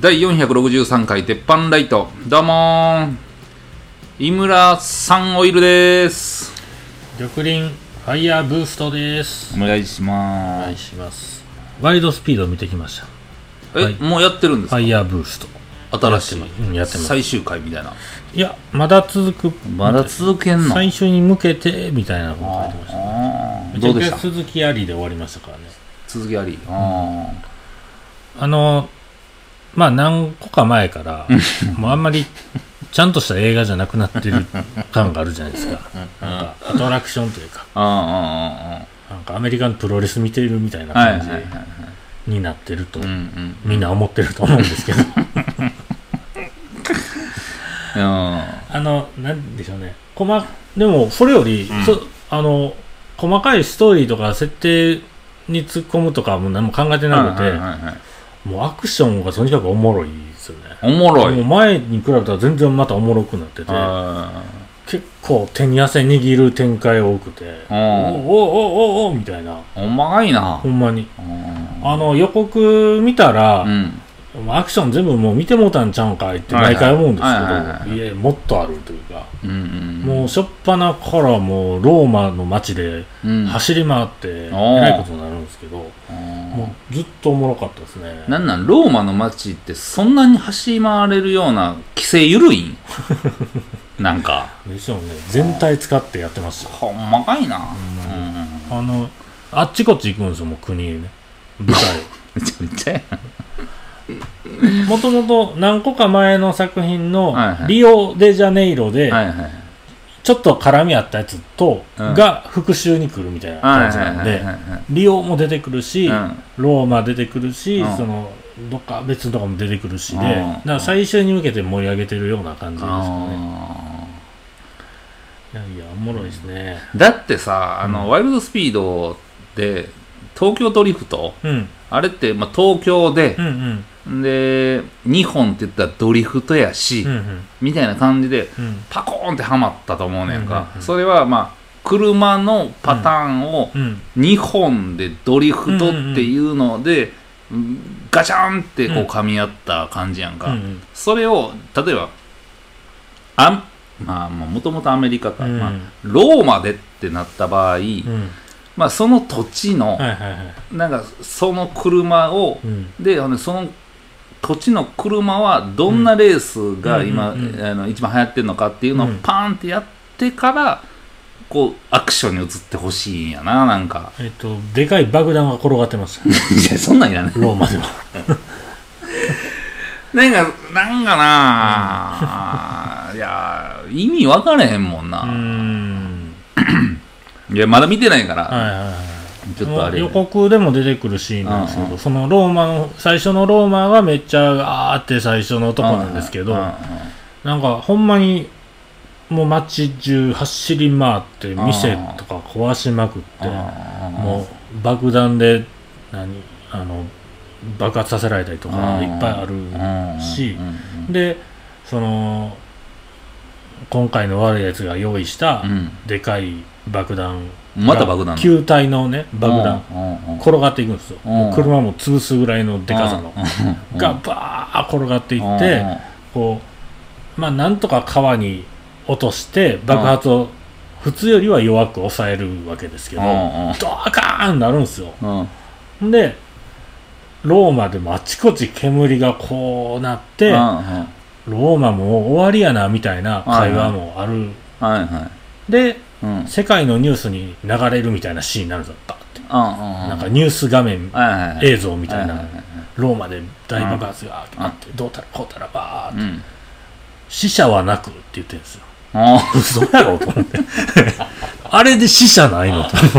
第463回鉄板ライト。どうもー。井村さんオイルです。緑林ファイヤーブーストです。お願いしおま願いします。ワイドスピード見てきました。すえ、はい。もうやってるんですか？ファイヤーブースト。新しい。やってます。うんやってます。最終回みたいな。いやまだ続く。まだ続けんの？最初に向けてみたいなこと書いてました。あー。どうでした？続きありで終わりましたからね。続きあり。ああのまあ何個か前からもうあんまりちゃんとした映画じゃなくなってる感があるじゃないですか。なんかアトラクションというか。なんかアメリカのプロレス見てるみたいな感じになってるとみんな思ってると思うんですけど。うん。あの、なんでしょうね。細でも、それより、うん。そあの、細かいストーリーとか設定に突っ込むとかも何も考えてなくて、もうアクションがとにかくおもろいですよね。おもろい。もう前に比べたら全然またおもろくなってて、あ結構手に汗握る展開多くて、ーおうんおおおおみたいな、おまいな。ほんまに。うん。あの、予告見たら、うん。アクション全部もう見てもうたんちゃうんかいって毎回思うんですけど、いえ、もっとあるというか、うんうんもう初っ端からもうローマの街でうん。走り回ってえらいことになるんですけど、うんもうずっとおもろかったですね。なんなん？ローマの街ってそんなに走り回れるような規制緩いん？なんかでしょうね。全体使ってやってますよ。ほんまかいな、うんあの、あっちこっち行くんですよ、もう国へね。舞台。めちゃめちゃやもともと何個か前の作品のはいはいリオデジャネイロではいはいちょっと絡み合ったやつとうん。が復讐に来るみたいなはい感じなんでリオも出てくるし、うん。ローマ出てくるし、うん。そのどっか別のとこも出てくるしで、うん。だから最終に向けて盛り上げてるような感じですかね。あいやいや、おもろいですね。ーだってさあの、ワイルドスピードで東京ドリフト？うん、あれって、まあ、東京でうん、う、ん、で日本って言ったらドリフトやし、うん、うん、みたいな感じでうん、パコーンってはまったと思うねんか、うんうんうん。それはまあ車のパターンをうん、日本でドリフトっていうので、ガチャンってこううん。噛み合った感じやんか、うん、それを例えばあまあもともとアメリカか、うん。まあ、ローマでってなった場合、うん、まあ、その土地の、はいはいはい。なんかその車を、うんでその土地の車はどんなレースが今、うんうんうんあの一番流行ってるのかっていうのをうんパーンってやってから、こうアクションに移ってほしいんやななんかえっと、でかい爆弾が転がってました。いやそんなんいらないローマでは。なんかなんかな、いや意味分からへんもんな。いやまだ見てないから、はいはいはい。ちょっとあれ予告でも出てくるシーンなんですけど、そのローマの、最初のローマはめっちゃ、あーって最初のとこなんですけど、なんかほんまに、もう街中走り回って、店とか壊しまくって、もう爆弾で、何、あの、爆発させられたりとかいっぱいあるしで、その、今回の悪いやつが用意したでかい爆弾また爆弾の。球体のね、爆弾。うんうんうん。転がっていくんですよ、うん。もう車も潰すぐらいのでかさの、うん。がバーッ転がっていって、こうまあなんとか川に落として爆発を普通よりは弱く抑えるわけですけど、ドカーンなるんですよ。うん。でローマでもあちこち煙がこうなって、ローマも終わりやなみたいな会話もある、はいはい。でうん。世界のニュースに流れるみたいなシーンになるんですよバーって、うんうんなんかニュース画面はいはいはい。映像みたいな、はいはいはいローマで大爆発があって、どうたらこうたらばーって、うん。死者はなくって言ってるんですよ。あ嘘やろと思って。あれで死者ないのと思っ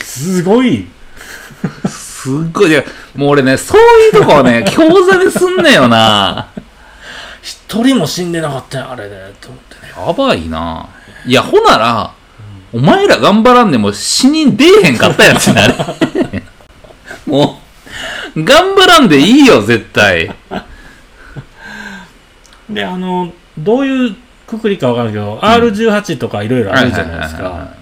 て。すごい。ーすっごい。いやもう俺ねそういうとこはね興ざめすんねよな一人も死んでなかったよ、あれで。と思ってね。やばいないやほならお前ら頑張らんでも死人出えへんかったやつになる もう頑張らんでいいよ絶対で、あの、どういうくくりかわからんけど、R18 とかいろいろあるじゃないですか。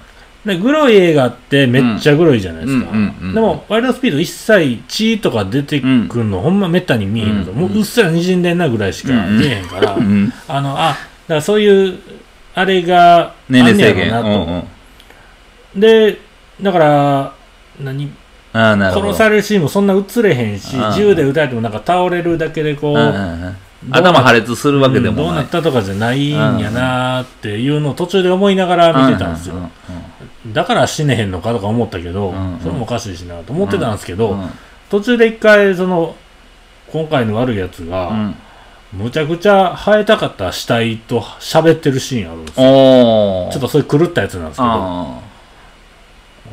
でグロい映画ってめっちゃグロいじゃないですか、うん。うんうんうん。でもワイルドスピード一切血とか出てくるの、ほんまめったに見えへんのと、うんもううっすら滲んでんなぐらいしか見えへんから、うんあのあだからそういうあれがねやろ制限。なと、うんうん。でだから何？殺されるシーンもそんな映れへんしうん。銃で撃たれてもなんか倒れるだけでこう、うんうんうん。頭破裂するわけでうんどうもな。ないったとかじゃないんやなっていうのを途中で思いながら見てたんですよ、うんうんだから死ねへんのかとか思ったけど、うんうん。それもおかしいしなと思ってたんですけど、うんうん。途中で一回その今回の悪いやつが、うん。むちゃくちゃ生えたかった死体と喋ってるシーンあるんですよ。ちょっとそういう狂ったやつなんですけどあ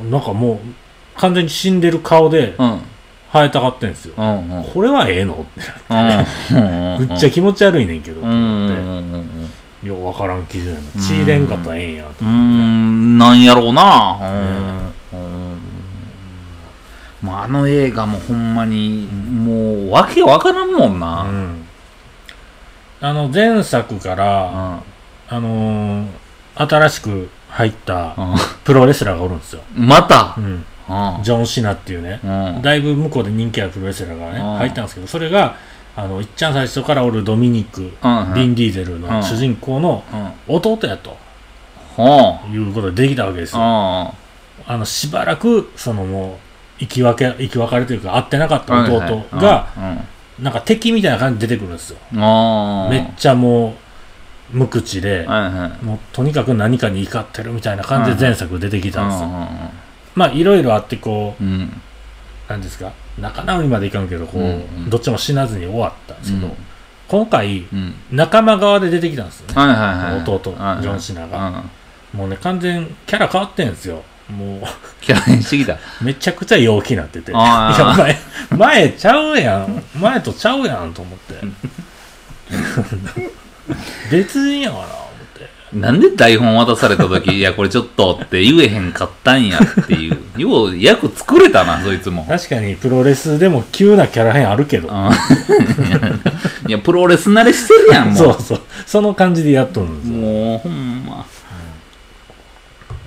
なんかもう完全に死んでる顔で生えたかってんですよ、うんうん。これはええのってうん ぐっちゃ気持ち悪いねんけど、うんうんうんうんようわからん基準やな。血出んかったらええんやとうーん。なんやろうな。うん。うん。まああの映画もほんまにもうわけわからんもんうな、ん。あの前作から、あのー新しく入ったプロレスラーがおるんですよ、うんまた？う、ん、うん。ジョン・シナっていうね、うん。だいぶ向こうで人気あるプロレスラーがね、うん。入ったんですけどそれがあのいっちゃん最初からおるドミニク、うんビン・ディーゼルの主人公のうん。弟やと。いうことでできたわけですよ、ああのしばらくそのもう生き分け生き別れというか会ってなかったあ弟が、なんか敵みたいな感じで出てくるんですよ、あめっちゃもう無口で、はいはい。もうとにかく何かに怒ってるみたいな感じで前作出てきたんですよ、うまあいろいろあってこうんうん。なんですか仲直りまでいかんけどこう、うんうん。どっちも死なずに終わったんですけど、うん。今回うん。仲間側で出てきたんですよね、はいはいはい弟はいはい。ジョンシナが。うん。もうね完全キャラ変わってんですよ。もう キャラ変してきた。めちゃくちゃ陽気になってて。いや前前ちゃうやん。前とちゃうやんと思って。別人やからなんで台本渡された時 いやこれちょっとって言えへんかったんやっていう。よう役作れたなそいつも。確かにプロレスでも急なキャラ変あるけど。うん。いやプロレス慣れしてるやんもう。そうそう。その感じでやっとるんですよ。もうほんま。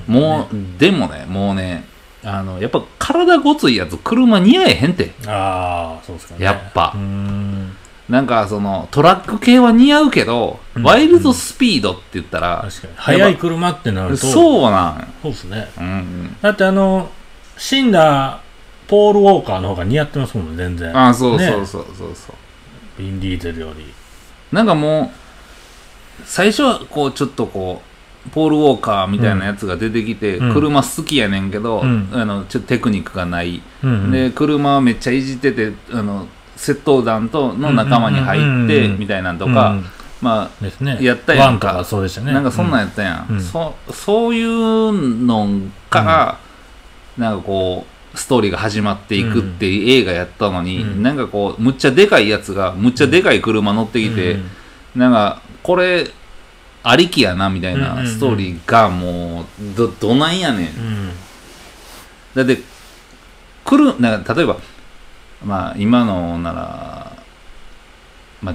もう、でもねもうねあのやっぱ体ごついやつ車似合えへんって。ああそうですかね。やっぱ。うーんなんかそのトラック系は似合うけど、うん。ワイルドスピードって言ったら、確かに。速い車ってなると。そうなんそうですね。うんうん。だってあの死んだポール・ウォーカーの方が似合ってますもんね全然。あそうねそうそうそうそう。ビン・ディーゼルより。なんかもう最初はこうちょっとこうポール・ウォーカーみたいなやつが出てきて、うん。車好きやねんけど、うん。あのちょっとテクニックがない、うんうん。で車めっちゃいじっててあの窃盗団との仲間に入ってみたいなんとか、うん。まですね。やったやんか。そうでしたあ、ね。なんかそんなんやったやん、うん。そそういうのから、なんかこうストーリーが始まっていくっていう映画やったのに、うん。なんかこうむっちゃでかいやつがむっちゃでかい車乗ってきて、うん。なんかこれありきやなみたいなんストーリーがもうどどないやねん。だって来るなんか例えばまあ今のなら、まあ、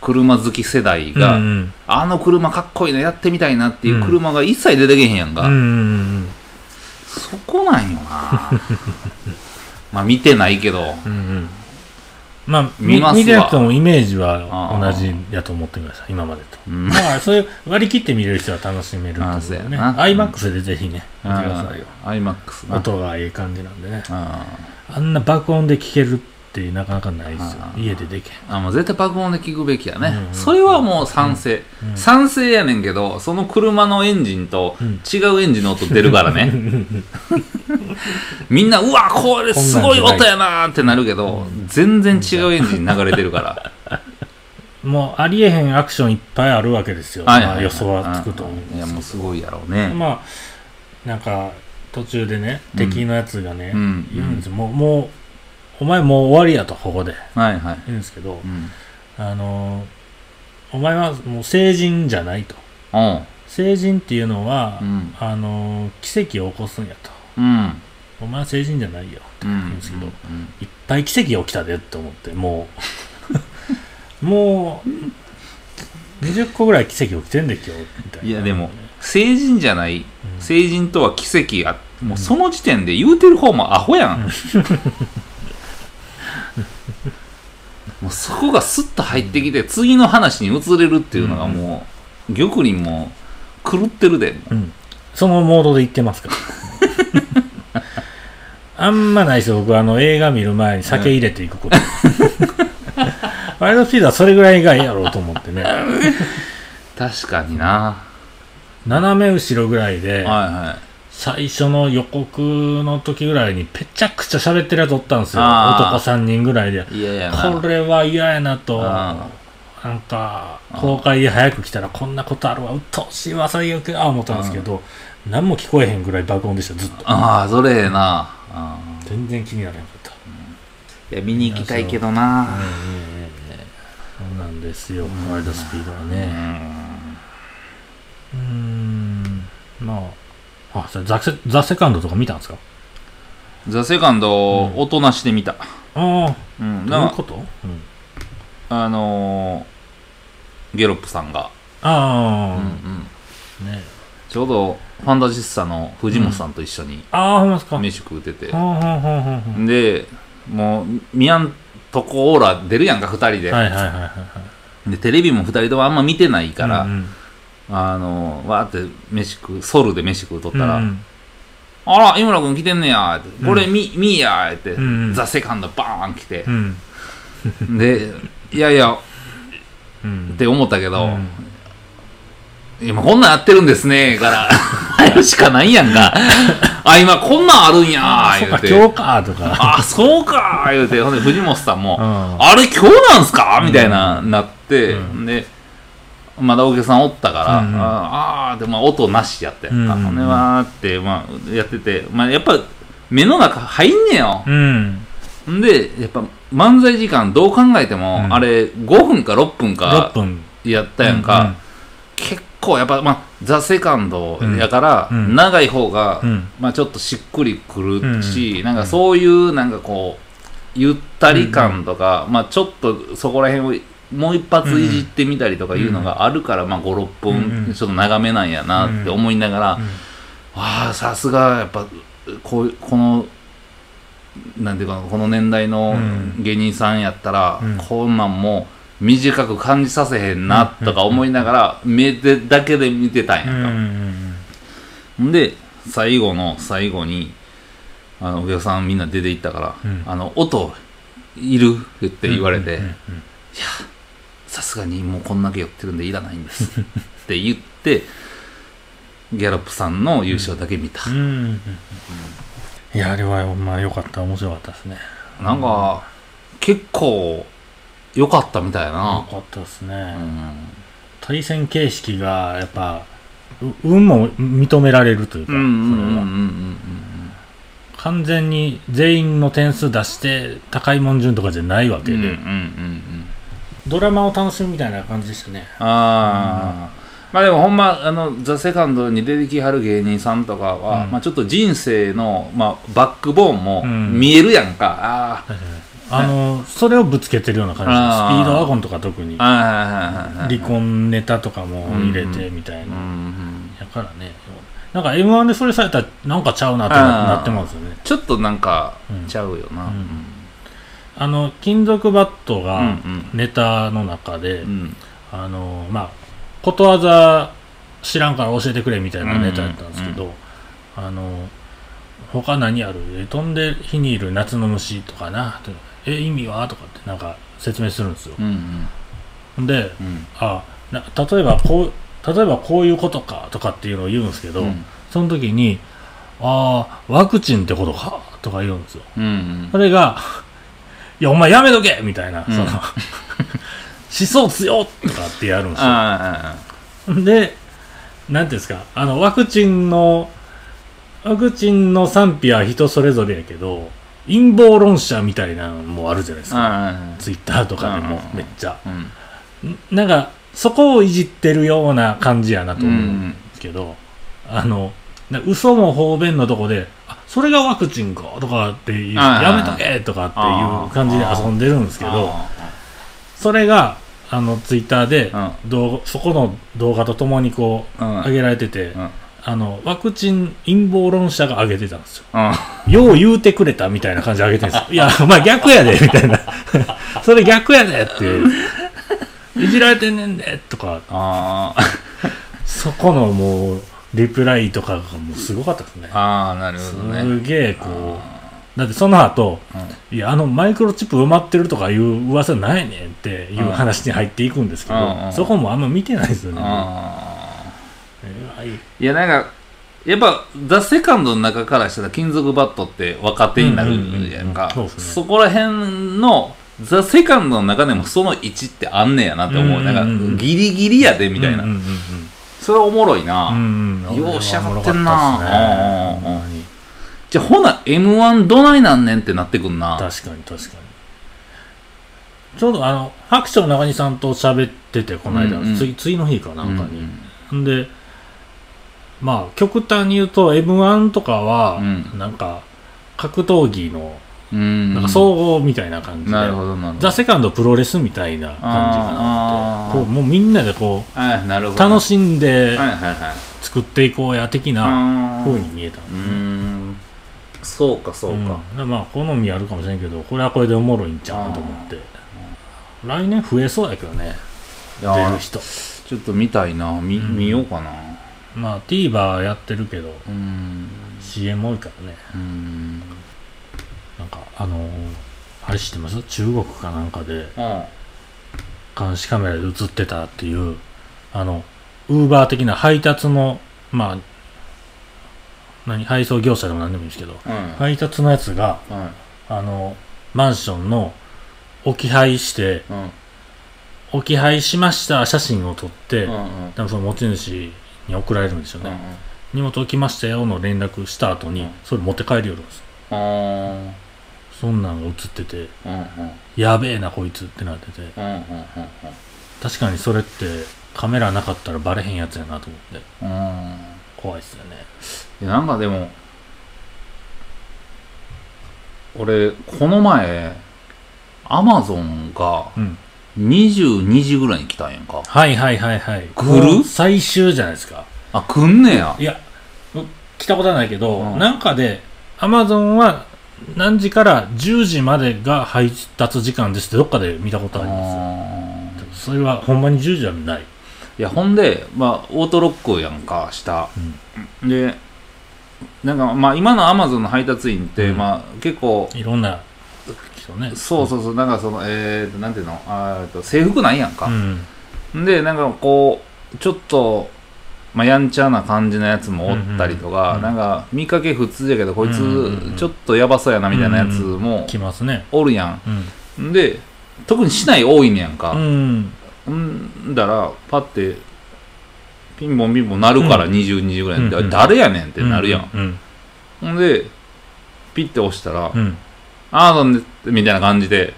車好き世代が、うんうん。あの車かっこいいなやってみたいなっていう車が一切出てけへんやんか、うんそこなんよな。まあ見てないけど。うんうん。まあ見ますわ。見てなくてもイメージは同じやと思ってください今までと。うん。だからそういう割り切って見れる人は楽しめると思うんでねあそうやな。iMAX でぜひね見てくださいよ。アイマックスな。音がええ感じなんでねああんな爆音で聴けるってなかなかないですよ家でできへん。あもう絶対爆音で聞くべきやね、うんうん。それはもう賛成、うん。うん。賛成やねんけどその車のエンジンとうん。違うエンジンの音出るからね。みんなうわこれすごい音やなーってなるけど全然違うエンジン流れてるから。もうありえへんアクションいっぱいあるわけですよ、はいはいはい。まあ予想はつくと思うんですいやもうすごいやろうね、まあなんか途中でね敵のやつがね、うん。言うんですよ。もうもうお前もう終わりやとここではいはい、言うんですけど、うん、あのお前はもう成人じゃないと。おう。成人っていうのは、うん。あの奇跡を起こすんやと。うん。お前は成人じゃないよってうん。言うんですけど、うん。いっぱい奇跡が起きたでって思ってもう。もう20個ぐらい奇跡起きてんで今日みたいな。いやでも成人じゃない、成人とは奇跡やもうその時点で言うてる方もアホやん、もうそこがスッと入ってきて次の話に移れるっていうのがもう玉林も狂ってるで。うん。そのモードで言ってますから。あんまないですよ、僕あの映画見る前に酒入れていくこと。ワイルドスピードはそれぐらいがいいやろうと思ってね。確かにな、斜め後ろぐらいで、はいは最初の予告の時ぐらいにぺちゃくちゃ喋ってるやつおったんですよ。男3人ぐらいで。これは嫌やなと。あなんか、公開で早く来たらこんなことあるわ、うっとうしいわ、最悪あ思ったんですけど、何も聞こえへんぐらい爆音でした、ずっと。ああそれええな。あ全然気にならなかった。ーいや見に行きたいけどな。そうなんですよ、ワイルドスピードはうね。ん。うーん、まあ、あ、それザセザ・セカンドとか見たんですか？ザ・セカンド、音なしで見た。ああ、うん。どういうこと、うん、あのーゲロップさんが、ああ、うんうん。ね。ちょうど、ファンタジスタの藤本さんと一緒にああ、ほんまですか？飯食うてて。ほ、んほんほんほんほん。で、もう、見やんとこオーラ出るやんか、二人で。はいはいはいはいはい。で、テレビも二人ともあんま見てないから、うんうんあのー、わーって飯食う、ソウルで飯食うとったら、うんあら、井村君来てんねや、ってこれ見、見いや、って、うんザ・セカンドバーン来て。う、ん。で、いやいや、うん。って思ったけど、うん。今こんなんやってるんですね、から、入るしかないやんか。あ、今こんなんあるんや言うて。今日かとか。あ、そうか言うて、ほんで藤本さんも、うん。あれ今日なんすか？みたいな、なって、うん。で、まだお客さんおったから、うんうんああー、で、まあ音なしやって、うんうんあほんでわーって、まあ、やってて、まあやっぱ、目の中入んねよ。うん。んで、やっぱ漫才時間どう考えても、うんあれ5分か6分6か分。やったやんか。結構やっぱ、まあ、ザ・セカンドやから、うんうん長い方が、うん。まあちょっとしっくりくるし、なんかそういうなんかこうゆったり感とか、まあちょっとそこら辺をもう一発いじってみたりとかいうのがあるから、まあ56うんう分ん。ちょっと長めなんやなって思いながら、うんああさすがやっぱこういうこのなんていうかなこの年代のうん。芸人さんやったら、うん。こんなんも短く感じさせへんなとか思いながら、目でだけで見てたんやんか。うんんで最後の最後にあのお客さんみんな出て行ったから「うん。あの音いる?」って言われてうんうん「さすがにもうこんだけ寄ってるんでいらないんです」って言ってギャロップさんの優勝だけ見た、うんうんいや、あれはまあ良かった、面白かったですね。なんか結構良かったみたいや良な、かったですうね。ん、対戦形式がやっぱ、う運も認められるというか、それはうん完全に全員の点数出して高いもん順とかじゃないわけで、うんうんうんうんうんドラマを楽しむみたいな感じでしたね。ああ、まあでもほんまあの「ザ・セカンドに出てきはる芸人さんとかは、うん。まあ、ちょっと人生の、まあ、バックボーンもうん。見えるやんか、ああの、それをぶつけてるような感じスピードワゴンとか特に。離婚ネタとかも入れてみたいな。うんうんやからね、なんか M1 でそれされたらなんかちゃうなってなってますよね。ちょっとなんかうん。ちゃうよな、うんあの、金属バットうんうがん。ネタの中で、うん。あの、まあ、ことわざ知らんから教えてくれみたいなネタやったんですけど、あの、他何ある？え飛んで火にいる夏の虫とかな、とえ、意味は？とかってなんか説明するんですよ。うんうん。で、うん。あな例えばこう、例えばこういうことかとかっていうのを言うんですけど、うん。その時に、ああ、ワクチンってことか？とか言うんですよ。うんうん。それが、いや、お前やめとけみたいな、うんその、思想強っとかってやるんですよ。あで、なんていうんですか、あの、ワクチンの、ワクチンの賛否は人それぞれやけど、陰謀論者みたいなのもあるじゃないですあか。ツイッターとかでもうんめっちゃ。なんか、そこをいじってるような感じやなとう思うんんですけど、あの、な嘘も方便のとこで、あ、それがワクチンかとかっていう、やめとけとかっていう感じで遊んでるんですけど、あそれが、あのツイッターでうん。動画そこの動画とともにこううん。上げられてて、うん。あのワクチン陰謀論者が上げてたんですよ。うん。よう言うてくれたみたいな感じで上げてるんですよ。いやお前逆やでみたいな。それ逆やでっていじられてんねんでとか。そこのもうリプライとかがもうすごかったですね。あーなるほどね。すげえこうだってその後いやあのマイクロチップ埋まってるとかいう噂ないねんっていう話に入っていくんですけど、うんうん。そこもあんま見てないですよね。い。やなんかやっぱザ・セカンドの中からしたら金属バットって若手になるやんか。うんうんうんうん。そこら辺のザ・セカンドの中でもその位置ってあんねやなって思う、うんうんうんなんかギリギリやでみたいな、うんうんそれはおもろいな、うんうん。ようしやがってんな。じゃあほな m 1どないなんねんってなってくんな。確かに確かに。ちょうどあの白書の中西さんと喋っててこの間、うんうん。次次の日かなんかうに、んんでまあ極端に言うと m 1とかは、うん。なんか格闘技のうん。なんか総合みたいな感じで、なるほどなるほど。ザ・セカンドプロレスみたいな感じかなあー。ってこうもうみんなでこはいなるほうど。楽しんで作っていこうや的なあ風に見えたんうん。そうかそうか、うん。まあ好みあるかもしれんけどこれはこれでおもろいんちゃうと思って。来年増えそうやけどね。出る人。ちょっと見たいな。見,、うん。見ようかな。まあ TVer やってるけどうーん CM 多いからね。うーんあのーあれ知ってます？中国かなんかであ監視カメラで映ってたっていうあのウーバー的な配達のまあ何？配送業者でも何でもいいんですけどうん。配達のやつがはいあのマンションの置き配してうん。置き配しました写真を撮って、うんうん。多分その持ち主に送られるんですよね、荷物置きましたよの連絡した後に、うん。それ持って帰りよるんですそんなんが映っててうんうん。やべえなこいつってなってて。うんうんうん確かにそれってカメラなかったらバレへんやつやなと思って。うん。うん怖いっすよね。いやなんかでも俺この前アマゾンがうん。22時ぐらいに来たんやんか。はいはいはいはい。来る？最終じゃないですか。あ来んねや。いやう来たことはないけど、うん。なんかでアマゾンは何時から10時までが配達時間ですってどっかで見たことありますそれはほんまに10時はない。いやほんでまあオートロックやんか下、でなんかまあ今のアマゾンの配達員って、うん。まあ結構いろんな人ね。そうそうそうなんかそのえーとなんていうのあ制服ないやんか。う、ん。でなんかこうちょっと、まあ、やんちゃな感じのやつもおったりとか、うんうんなんか見かけ普通やけどこいつちょっとやばそうやなみたいなやつも来ますね。おるやうん。んで特に市内多いねやんか、うんん。だらパッてピンポンピンポン鳴るからうん。22時ぐらいに、うんうん。誰やねんってなるやん、うんほん。でピッて押したら「うん。アマゾンで」みたいな感じで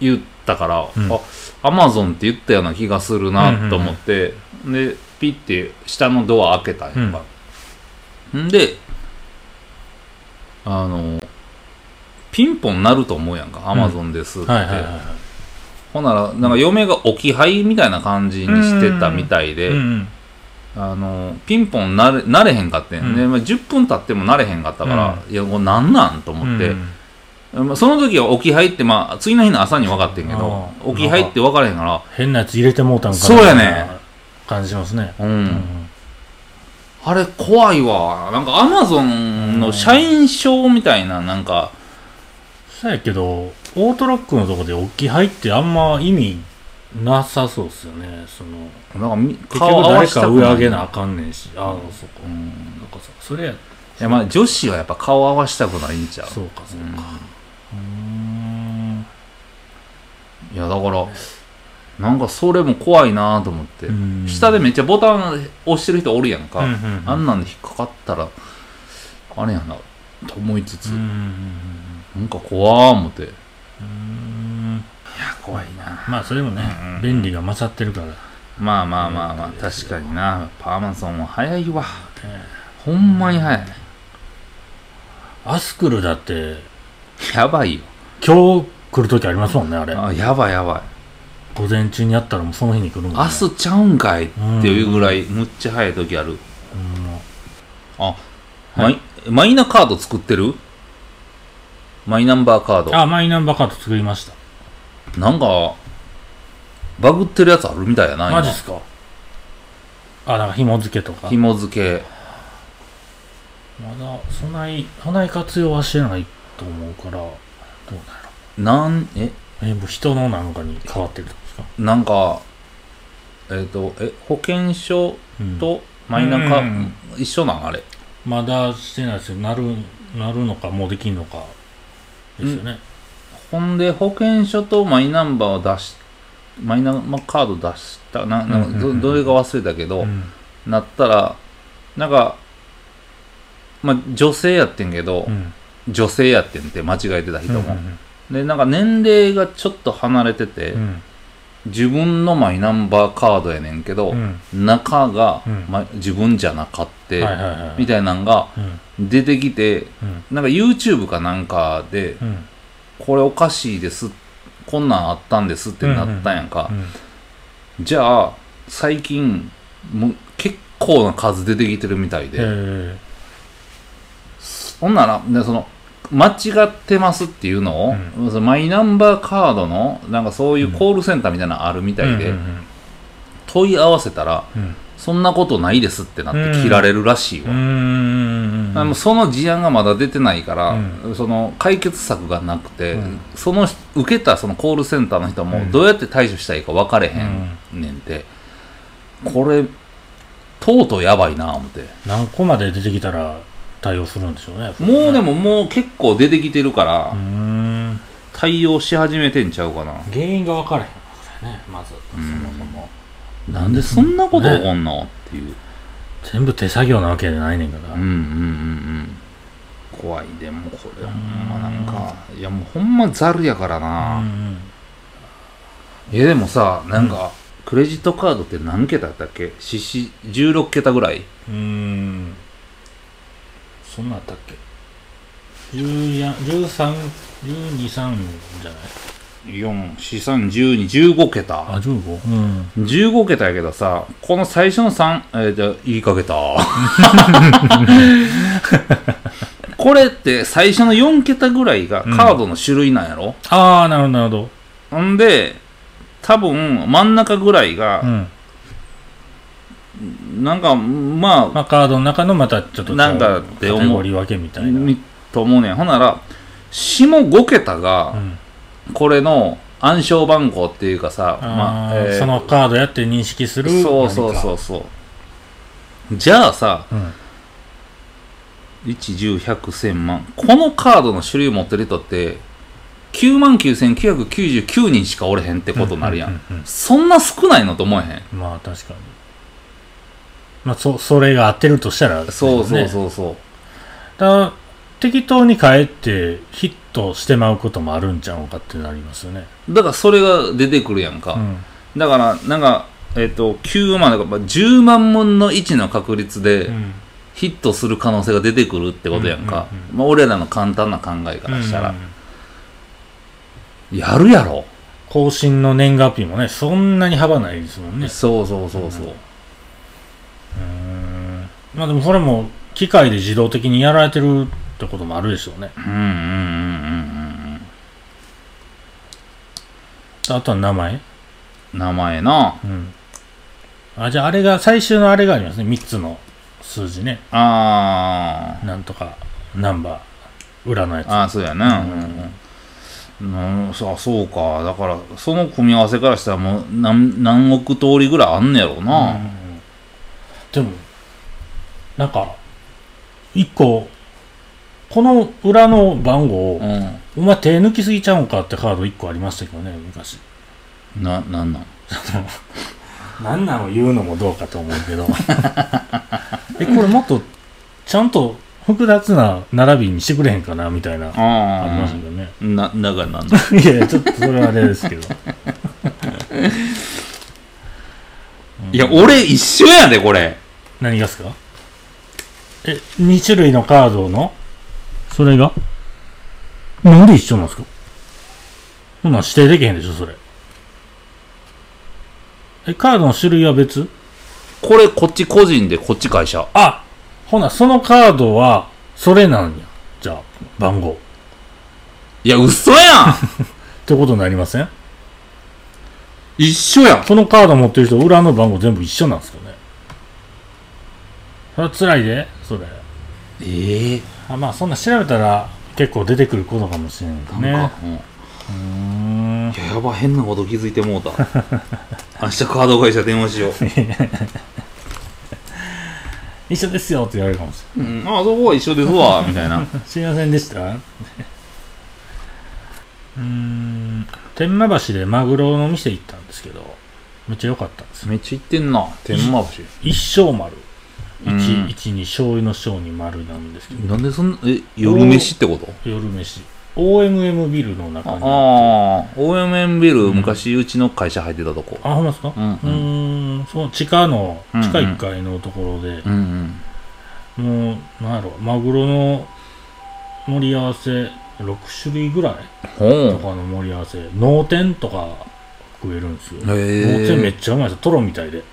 言ったから、うん。あアマゾンって言ったような気がするなと思って、でピッて下のドア開けたんやん。か、んであのピンポン鳴ると思うやんか、アマゾンですって、はいはいはいはい。ほんならなんか嫁が置き配みたいな感じにしてたみたいで、うんうん。あのピンポンなれなれへんかってん、うん。で、まあ、10分経ってもなれへんかったから、いやもうなんなんと思って、うんまあその時は置き配って、まあ、次の日の朝に分かってんけど置き配って分からへんから変なやつ入れてもうたんかな。そうやね感じしますね。うん、うん。あれ怖いわ。なんかアマゾンの社員証みたいななんか。そうやけどオートロックのとこで置き配ってあんま意味なさそうっすよね。そのなんかみ結顔合局誰か上上げなあかんねんし。ああそこうんなんかさそれや。いやまあ女子はやっぱ顔合わしたくないんちゃう。そうかそううんか。うーん。いやだからなんかそれも怖いなと思って、うん。下でめっちゃボタン押してる人おるやんか、うんうんうん。あんなんで引っかかったらあれやなと思いつつ、うんうんなんか怖ー思って。いやうん。うん怖いな。まあそれもねうんうん。便利が勝ってるから。まあまあまあまあ確かにな。パーマンソンは早いわ。ほんまに早い。アスクルだってやばいよ。今日来る時ありますもんねあれ。あやばいやばい午前中にやったらもうその日に来るもんね。明日ちゃうんかいっていうぐらいむっちゃ早い時ある。うん。あ、はい。マイマイナカード作ってる？マイナンバーカード。あ、マイナンバーカード作りました。なんかバグってるやつあるみたいやな今。マジっすか？あ、なんか紐付けとか。紐付け。まだ、そない、そない活用はしてないと思うから、どうななんえ？のえ、もう人のなんかに変わってるなんかえっ、とえ保険証うん。とマイナカ、うん一緒なん？あれ。まだしてないですよ。なる、なるのか、もうできんのか、ですよね。ほんで保険証とマイナンバーを出しマイナンバーカード出したななどどれか忘れたけど、うん。なったらなんかまあ女性やってんけど、うん。女性やってんって間違えてた人も、うん。でなんか年齢がちょっと離れてて、うん自分のマイナンバーカードやねんけど、うん。中が、うん。ま、自分じゃなかって。みたいなんがうん。出てきてうん。なんか YouTube かなんかでうん。これおかしいですこんなんあったんですってなったんやんか、うんじゃあ最近もう結構な数出てきてるみたいで、えほんならでその間違ってますっていうのを、そのマイナンバーカードのなんかそういうコールセンターみたいなのあるみーたいで、うん問い合わせたらうん。そんなことないですってなって切られるらしいわ、うん。その事案がまだ出てないから、うその解決策がなくて、うん。その受けたそのコールセンターの人もうん。どうやって対処したらいいか分かれへんねんて、これとうとうやばいな思って。何個まで出てきたら対応するんでしょうね。もうでも、ももう結構出てきてるから、うーん。対応し始めてんちゃうかな、原因が分からへんからね、まず。そもそも。なんでそんなこと起こんの、っていう全部手作業なわけじゃないねんから。うんうんうんうん怖いでもこれほんまなんかいやもうほんまざるやからうな、んえでもさなんか、クレジットカードって何桁だったっけ？しし16桁ぐらい？うん。うん。そんなんあったっけ ?10 や、13、12、3じゃない？4、4、3、12、15桁あ、15? うん。15桁やけどさこの最初の3えー、じゃあ言いかけた これって最初の4桁ぐらいがカードの種類なんやろ、ああ、なるほど、なるほほんで多分真ん中ぐらいがど。、うん。なんかまあまあ、カードの中のまたちょっとなんかって思うカテゴリー分けみたいな。と思うねんほんなら下5桁がこれの暗証番号っていうかさ、まあえーそのカードやって認識する。そうそうそううそうじゃあさうん。110100100万このカードの種類を持ってる人って9万9999人しかおれへんってことになるやん,、うううんそんな少ないのと思えへんうんまあ、確かに。まあ、そ、それが合ってるとしたら、そうそうう。そうそう。だから適当に変えてヒットしてまうこともあるんちゃうかってなりますよね。だからそれが出てくるやんか、うん。だからなんかえっ、と9万だからまあ10万分の1の確率でうん。ヒットする可能性が出てくるってことやんか、うんうんまあ、俺らの簡単な考えからしたら、うん。やるやろ、更新の年月日もね、そんなに幅ないですもんね。そうそうそうそう、うんまあでもそれも機械で自動的にやられてるってこともあるでしょうね。うんうんうんうんあとは名前？うん名前なうん。あ、じゃああれが、最終のあれがありますね。3つの数字ね。あーなんとか、ナンバー、裏のやつ。あーそうやな、うんうん、そうそうかだからその組み合わせからしたらもう何何億通りぐらいあんねやろうな、うんでも、なんか、一個、この裏の番号、うんお前手抜きすぎちゃうんかってカード1個ありましたけどね、昔。ななんなん？何 なの言うのもどうかと思うけど。え、これもっと、ちゃんと複雑な並びにしてくれへんかなみたいな、ありあましたけどね。あなだからな んだいや、ちょっとそれはあれですけど。いや俺一緒やでこれ何がっすか？え、2種類のカードの？それが？なんで一緒なんですか？ほんなん指定できへんでしょ、それ。えカードの種類は別？これこっち個人でこっち会社。あほなそのカードはそれなんや。じゃあ番号。っいや嘘やん！てことになりません？一緒やん。そのカード持ってる人裏の番号全部一緒なんですかね？それは辛いでそれ。ええ。あまあそんな調べたら結構出てくることかもしれんけどね。なんか、うん。ややば変なこと気づいてもうた。明日カード会社電話しよう。一緒ですよって言われるかもしうん、あそこは一緒ですわ みたいな。れないすいませんでした。うーん。天満橋でマグロの店行ったんですけどめっちゃ良かったんですよ。めっちゃ行ってんな天満橋。一生丸うん。一一に醤油の醤に丸なんですけど。なんでそんなえ夜飯ってこと？夜飯。OMM ビルの中にああ OMM ビル、昔うちの会社入ってたとこ。あほんまですか？うんうん。うーんその地下のうんうん。地下1階のところで、うんうん。もうなんやろマグロの盛り合わせ6種類ぐらいほとかの盛り合わせ脳天とか食えるんですよ。脳天めっえちゃうまいです。よトロみたいで。へえで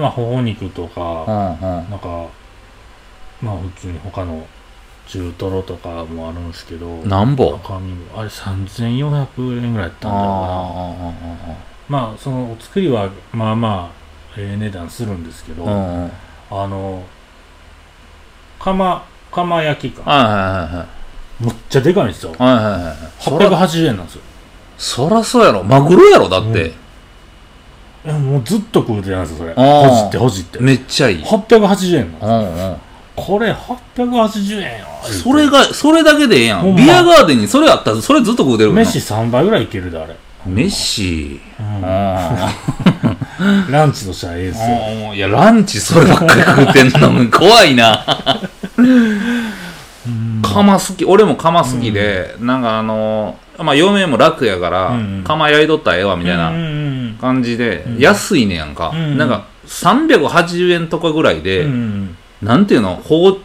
まあ頬肉とかうんうん。なんかまあ普通に他の中トロとかもあるんですけどなんぼ？赤身もあれ3400円ぐらいやったんだろうな。あまあそのお作りはまあまあええ値段するんですけど、あの釜釜焼きか。はいはむっちゃでかいんですよ。いはいはいはいはい。そら880円なんですよ。そらそうやろ。マグロやろだって、えもうずっと食うてなんですよそれほじってほじって。めっちゃいい。880円なんですうんうん。これ880円よ。それがそれだけでええやほんま。んビアガーデンにそれあったらそれずっと食うてる飯3倍ぐらいいけるであれ、飯うん。あ ランチとしてはええですよ。あいやランチそればっかり食うてんの 怖いな。うん。釜好き俺も釜好きで、なんかあのまあ嫁も楽やから、うんうん。釜焼いとったらええわみたいうんなうん感じで、うん。安いねやんか、うんなんか380円とかぐらいで、うんうんなんていうの？ほう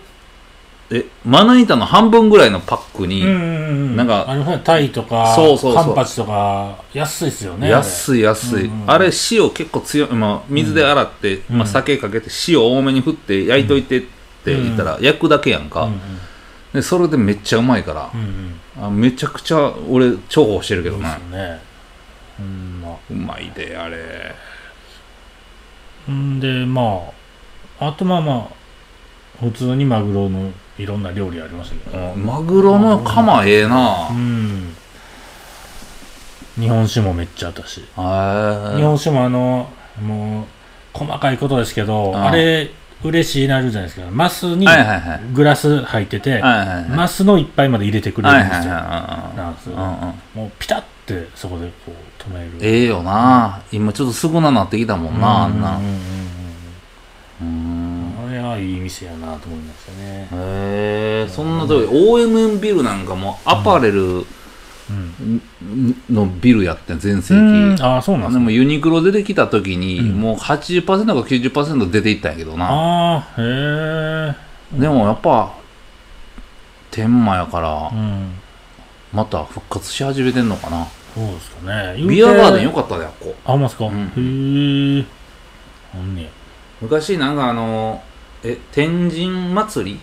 えまな板の半分ぐらいのパックに、うんなんかあのタイとかそうそうそう。カンパチとか安いですよね。安い安い、うんうんあれ塩結構強い、まあ、水で洗って、うん。まあ、酒かけて塩多めに振って焼いといてって言ったら、焼くだけやんか、でそれでめっちゃうまいから。う、んうん。あめちゃくちゃ俺重宝してるけどそうなねうんま。あうまいであれ。んでまああとまあまあ普通にマグロのいろんな料理ありましたけど。うんマグロの釜ええな。うん。日本酒もめっちゃあったし。へえ。日本酒もあのもう細かいことですけどああ。れ嬉しいなるじゃないですか。マスにはいはいはい。グラス入っててはいはいはい。マスの一杯まで入れてくれるんですよ。はいなんですよ。うんうん。うんもうピタッてそこでこう止める。ええよな。今ちょっと少ななってきたもんなあんな。うん。あれはいい店やなと思いましたね。へえそんなとこ OMN ビルなんかもアパレルうん。のビルやってん全盛うん。期ああそうなんでもユニクロ出てきた時に、うん。もう80%か90%出ていったんやけどな。ああへえ。でもやっぱ天満やからうんまた復活し始めてんのかな。そうですかね。ビアガーデンよかかったであっこ。あほんまですか、うん。へえ。あん昔なんかあのえ天神祭り？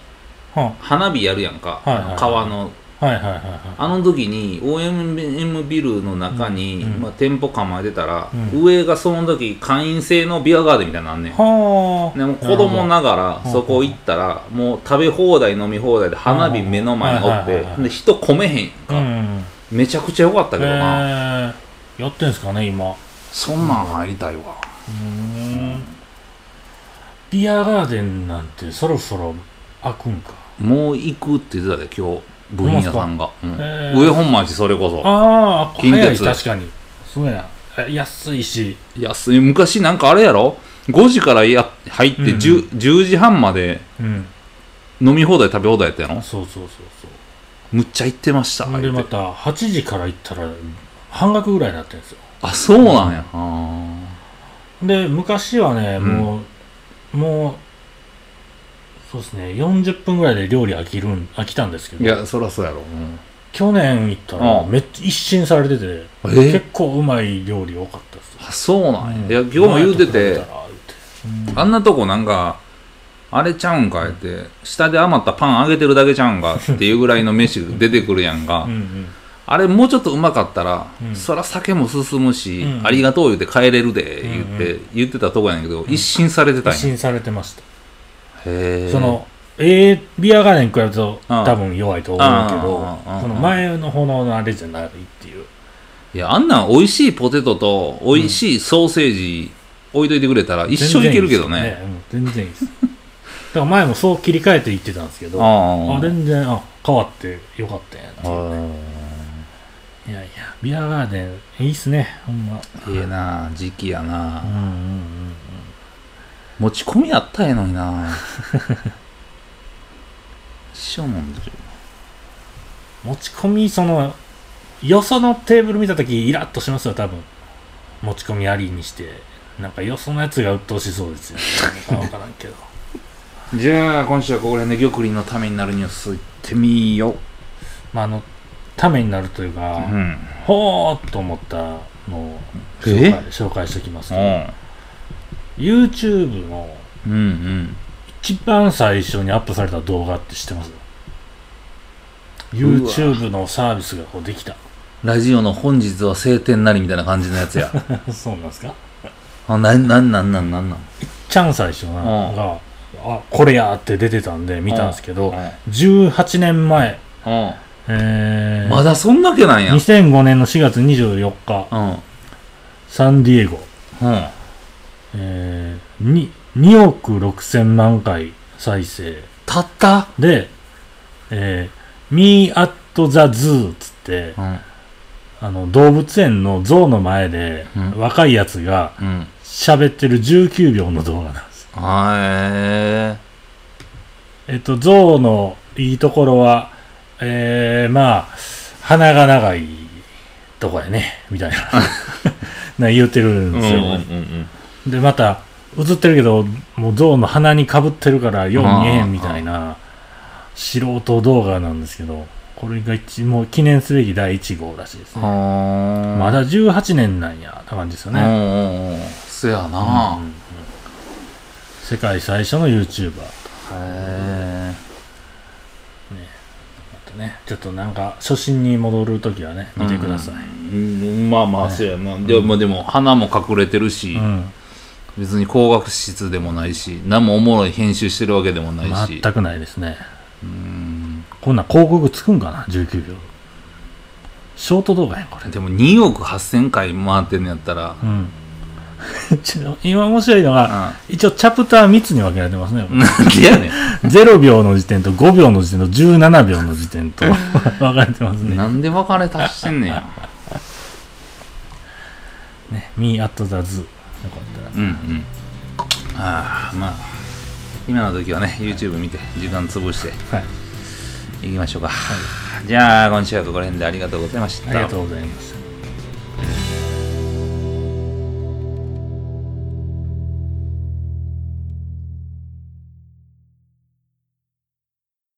は花火やるやんか、はいはいはい。川のはいはいはいはい。あの時に OMM ビルの中に、うんうん。まあ、店舗構えてたら、うん。上がその時会員制のビアガーデンみたいなのあんねん。はあ。でも子供ながらそこ行ったらもう食べ放題飲み放題で花火目の前におってで人込めへんやんうか、ん。めちゃくちゃ良かったけどな、へえやってんすかね今。うそんなん入りたいわ。ーん。ビアガーデンなんてそろそろ開くんか。もう行くって言ってたで今日部員屋さんが、うん。上本町それこそ。ああ近早い鉄確かに。そうやえ安いし。安い。昔なんかあれやろ？5時からや入って 10,、10時半までうん。飲み放題食べ放題やったやろ？そうそうそうむっちゃ行ってましたでまた8時から行ったら半額ぐらいになってるんですよ。あそうなんや、あで昔はねうん。もう、もうそうですね。40分ぐらいで料理飽きるん飽きたんですけど。ーいやそりゃそうやろ、うん。去年行ったらうんめっちゃ一新されててえ？結構うまい料理多かったです。あそうなんや、うん。いや今日も言うててあんなとこなんかあれちゃうんかいって下で余ったパンあげてるだけちゃうんかっていうぐらいの飯出てくるやんか、うんうん。あれもうちょっとうまかったら、うん。そら酒も進むし、うん。ありがとう言って帰れるで言って、うん。言ってたとこやねんけど、一新されてたんや。一新されてましたその A ビアガーデンに比べるとうん多分弱いと思うけうんどうんその前の方のあれじゃないっていう。いやあんなん美味しいポテトと美味しいソーセージ置いといてくれたら一生いけるけどね。全然いいですよね。いいです。だから前もそう切り替えて言ってたんですけどああ。全然あ変わってよかったんやなっていうあいやいやビアガーデンいいっすねほんま。ええな時期やな、うんうんうん持ち込みあったらええのにな。一生飲んでる持ち込みそのよそのテーブル見た時イラッとしますよ多分。持ち込みありにして。なんかよそのやつが鬱陶しそうですよ。ねなんか分からんけど。じゃあ今週はここら辺で玉林のためになるニュースいってみよまああのためになるといううか、うん。ほーっと思ったのをえ紹介紹介しておきますけど YouTube のうんうん。一番最初にアップされた動画って知ってます ?YouTube のサービスがこうできた。ラジオの本日は晴天なりみたいな感じのやつや。そうなんですか？あなんなんなんなんなんなん？ちゃん最初なうん。が、あ、これやって出てたんで見たんですけど、う18年前、ん。えーまだそんだけなんや。2005年の4月24日、うん。サンディエゴ、うんえー、に2億6千万回再生。たった？で、えー、Me at the Zoo つって、うん。あの、動物園の象の前で、うん。若いやつがうん。喋ってる19秒の動画なんです。あええっと、象のいいところは、えー、まあ、鼻が長いとこやね、みたいな。な 言ってるんですよ。んで、また、映ってるけど、もう象の鼻にかぶってるから、よう見えへんみたいな、素人動画なんですけど、これが一、もう記念すべき第1号らしいですね。はまだ18年なんや、って感じですよね。そやな。うんうん世界最初の YouTuber。へあとね、ちょっとなんか、初心に戻るときはね、見てください。えうん。まあまあそうやな。でもでも鼻も隠れてるし。うん。別に高学質でもないし何もおもろい編集してるわけでもないし全くないですね。うんこんなん広告つくんかな ?19 秒。ショート動画やん、これ。でも2億8000回回ってんのやったらうん。今面白いのが、う一応チャプター3つに分けられてますね。んなんでやね0 秒の時点と5秒の時点と17秒の時点と 分かれてますんね。なんで別れ足してんねやね、Me at the Zoo。うんうん。ああまあ今の時はね YouTube 見て時間潰してはい。いきましょうか、じゃあ今週はここら辺でありがとうございました。ありがとうございました。